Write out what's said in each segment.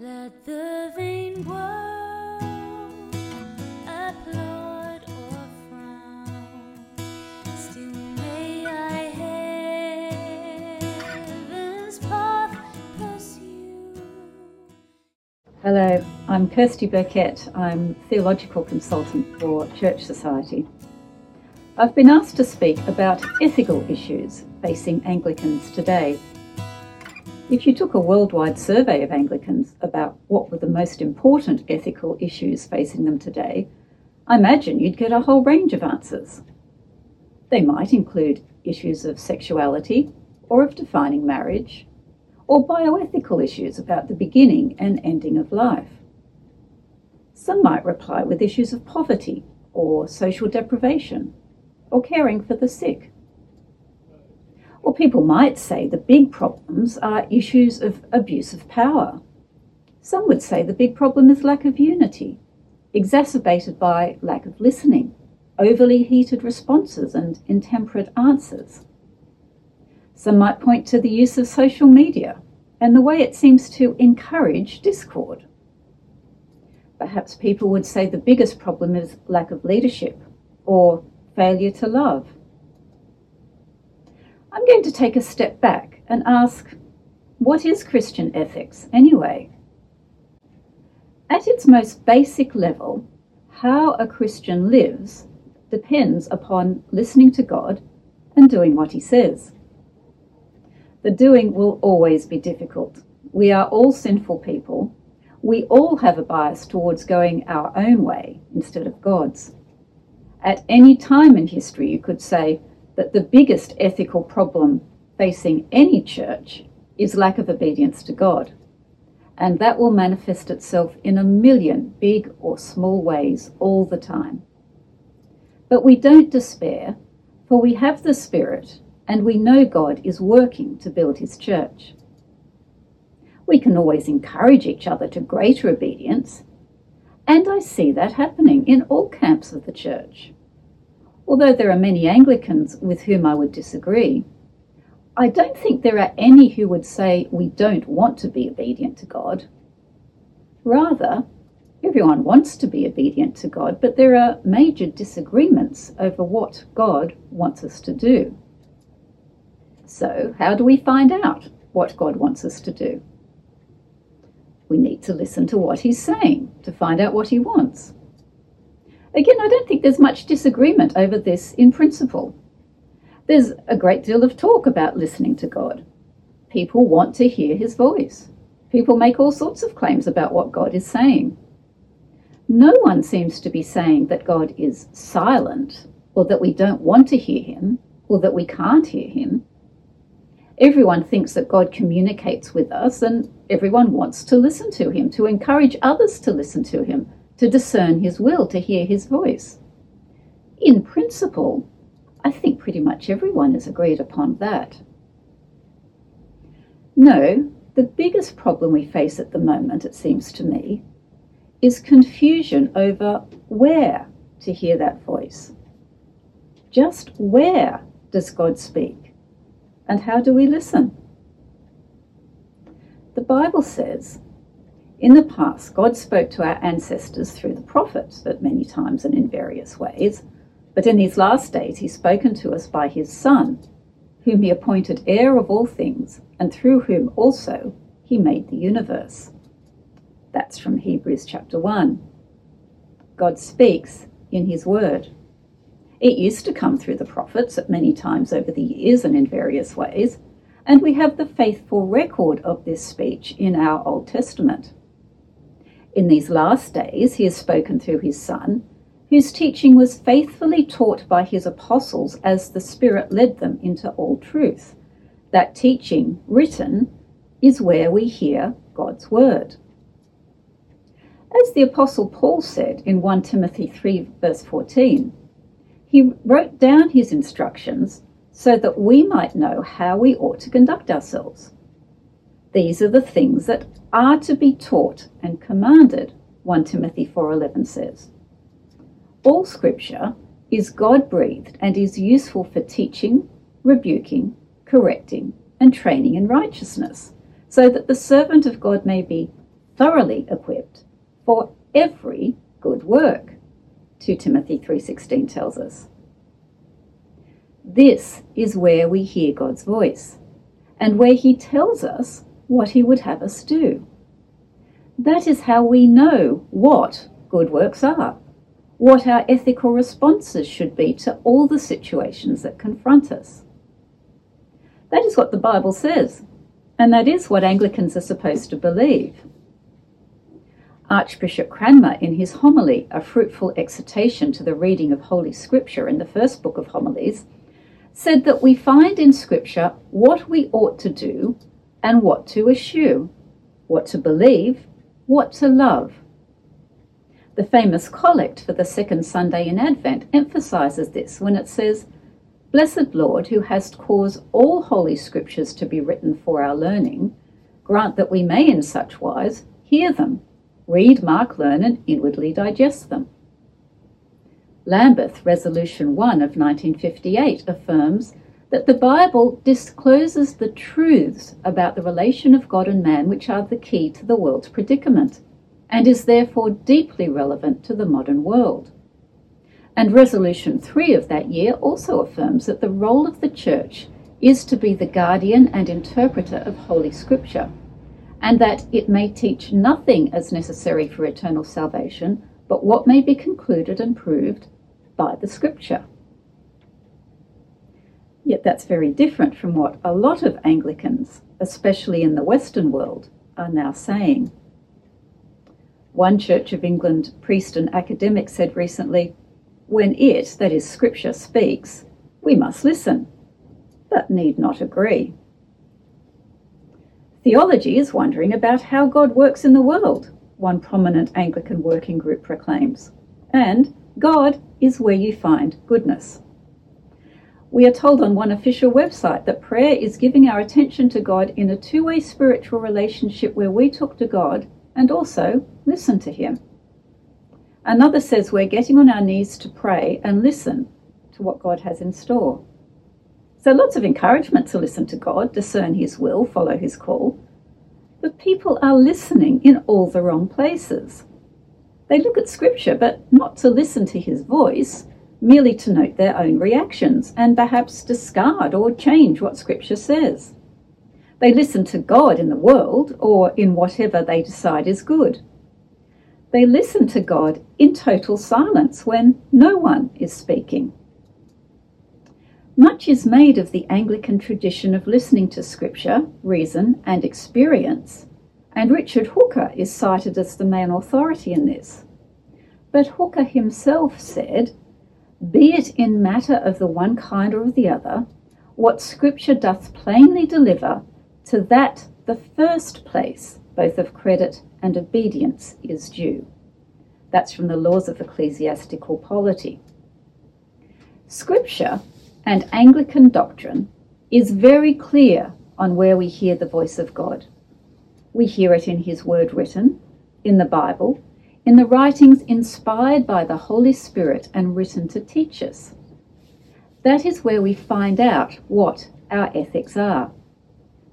Let the vain world applaud or frown. Still may I heaven's path pursue. Hello, I'm Kirsty Birkett. I'm theological consultant for Church Society. I've been asked to speak about ethical issues facing Anglicans today. If you took a worldwide survey of Anglicans about what were the most important ethical issues facing them today, I imagine you'd get a whole range of answers. They might include issues of sexuality or of defining marriage, or bioethical issues about the beginning and ending of life. Some might reply with issues of poverty or social deprivation or caring for the sick. Or people might say the big problems are issues of abuse of power. Some would say the big problem is lack of unity, exacerbated by lack of listening, overly heated responses, and intemperate answers. Some might point to the use of social media and the way it seems to encourage discord. Perhaps people would say the biggest problem is lack of leadership or failure to love. I'm going to take a step back and ask what is Christian ethics anyway? At its most basic level, how a Christian lives depends upon listening to God and doing what He says. The doing will always be difficult. We are all sinful people. We all have a bias towards going our own way instead of God's. At any time in history, you could say that the biggest ethical problem facing any church is lack of obedience to God. And that will manifest itself in a million big or small ways all the time. But we don't despair, for we have the Spirit and we know God is working to build His church. We can always encourage each other to greater obedience, and I see that happening in all camps of the church. Although there are many Anglicans with whom I would disagree, I don't think there are any who would say we don't want to be obedient to God. Rather, everyone wants to be obedient to God, but there are major disagreements over what God wants us to do. So, how do we find out what God wants us to do? We need to listen to what He's saying to find out what He wants. Again, I don't think there's much disagreement over this in principle. There's a great deal of talk about listening to God. People want to hear his voice. People make all sorts of claims about what God is saying. No one seems to be saying that God is silent, or that we don't want to hear him, or that we can't hear him. Everyone thinks that God communicates with us, and everyone wants to listen to him, to encourage others to listen to him, to discern his will, to hear his voice. In principle, I think pretty much everyone has agreed upon that. No, the biggest problem we face at the moment, it seems to me, is confusion over where to hear that voice. Just where does God speak? And how do we listen? The Bible says in the past, God spoke to our ancestors through the prophets at many times and in various ways, but in these last days he's spoken to us by his Son, whom he appointed heir of all things, and through whom also he made the universe. That's from Hebrews chapter 1. God speaks in his word. It used to come through the prophets at many times over the years and in various ways, and we have the faithful record of this speech in our Old Testament. In these last days, he has spoken through his Son, whose teaching was faithfully taught by his apostles as the Spirit led them into all truth. That teaching, written, is where we hear God's word. As the Apostle Paul said in 1 Timothy 3, verse 14, he wrote down his instructions so that we might know how we ought to conduct ourselves. These are the things that are to be taught and commanded, 1 Timothy 4:11 says. All scripture is God-breathed and is useful for teaching, rebuking, correcting, and training in righteousness, so that the servant of God may be thoroughly equipped for every good work. 2 Timothy 3:16 tells us. This is where we hear God's voice and where he tells us what he would have us do. That is how we know what good works are, what our ethical responses should be to all the situations that confront us. That is what the Bible says, and that is what Anglicans are supposed to believe. Archbishop Cranmer, in his homily, A Fruitful Exhortation to the Reading of Holy Scripture in the first book of homilies, said that we find in Scripture what we ought to do and what to eschew, what to believe, what to love. The famous collect for the second Sunday in Advent emphasizes this when it says, Blessed Lord, who hast caused all holy scriptures to be written for our learning, grant that we may in such wise hear them, read, mark, learn, and inwardly digest them. Lambeth Resolution 1 of 1958 affirms that the Bible discloses the truths about the relation of God and man which are the key to the world's predicament and is therefore deeply relevant to the modern world. And Resolution 3 of that year also affirms that the role of the Church is to be the guardian and interpreter of Holy Scripture, and that it may teach nothing as necessary for eternal salvation, but what may be concluded and proved by the Scripture. Yet that's very different from what a lot of Anglicans, especially in the Western world, are now saying. One Church of England priest and academic said recently, when it, that is Scripture, speaks, we must listen, but need not agree. Theology is wondering about how God works in the world, one prominent Anglican working group proclaims. And God is where you find goodness. We are told on one official website that prayer is giving our attention to God in a two way spiritual relationship where we talk to God and also listen to Him. Another says we're getting on our knees to pray and listen to what God has in store. So, lots of encouragement to listen to God, discern His will, follow His call. But people are listening in all the wrong places. They look at Scripture, but not to listen to His voice, merely to note their own reactions and perhaps discard or change what Scripture says. They listen to God in the world or in whatever they decide is good. They listen to God in total silence when no one is speaking. Much is made of the Anglican tradition of listening to Scripture, reason, and experience, and Richard Hooker is cited as the main authority in this. But Hooker himself said, Be it in matter of the one kind or of the other, what Scripture doth plainly deliver, to that the first place both of credit and obedience is due. That's from the Laws of Ecclesiastical Polity. Scripture and Anglican doctrine is very clear on where we hear the voice of God. We hear it in His Word written, in the Bible, in the writings inspired by the Holy Spirit and written to teach us. That is where we find out what our ethics are.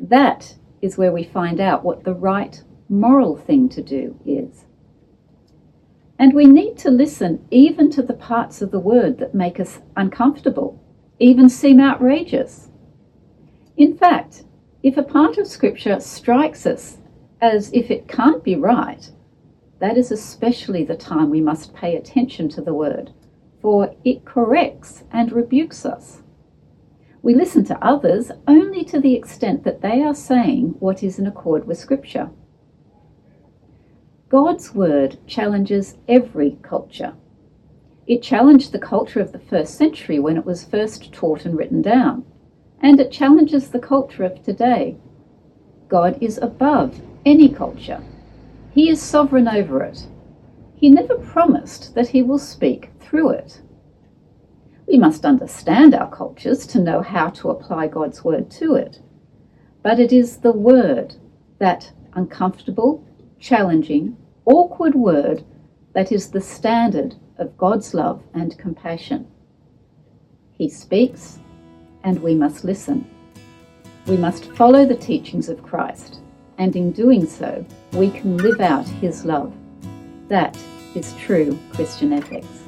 That is where we find out what the right moral thing to do is. And we need to listen even to the parts of the word that make us uncomfortable, even seem outrageous. In fact, if a part of Scripture strikes us as if it can't be right, that is especially the time we must pay attention to the word, for it corrects and rebukes us. We listen to others only to the extent that they are saying what is in accord with Scripture. God's word challenges every culture. It challenged the culture of the first century when it was first taught and written down, and it challenges the culture of today. God is above any culture. He is sovereign over it. He never promised that he will speak through it. We must understand our cultures to know how to apply God's word to it. But it is the word, that uncomfortable, challenging, awkward word that is the standard of God's love and compassion. He speaks, and we must listen. We must follow the teachings of Christ and in doing so, we can live out His love. That is true Christian ethics.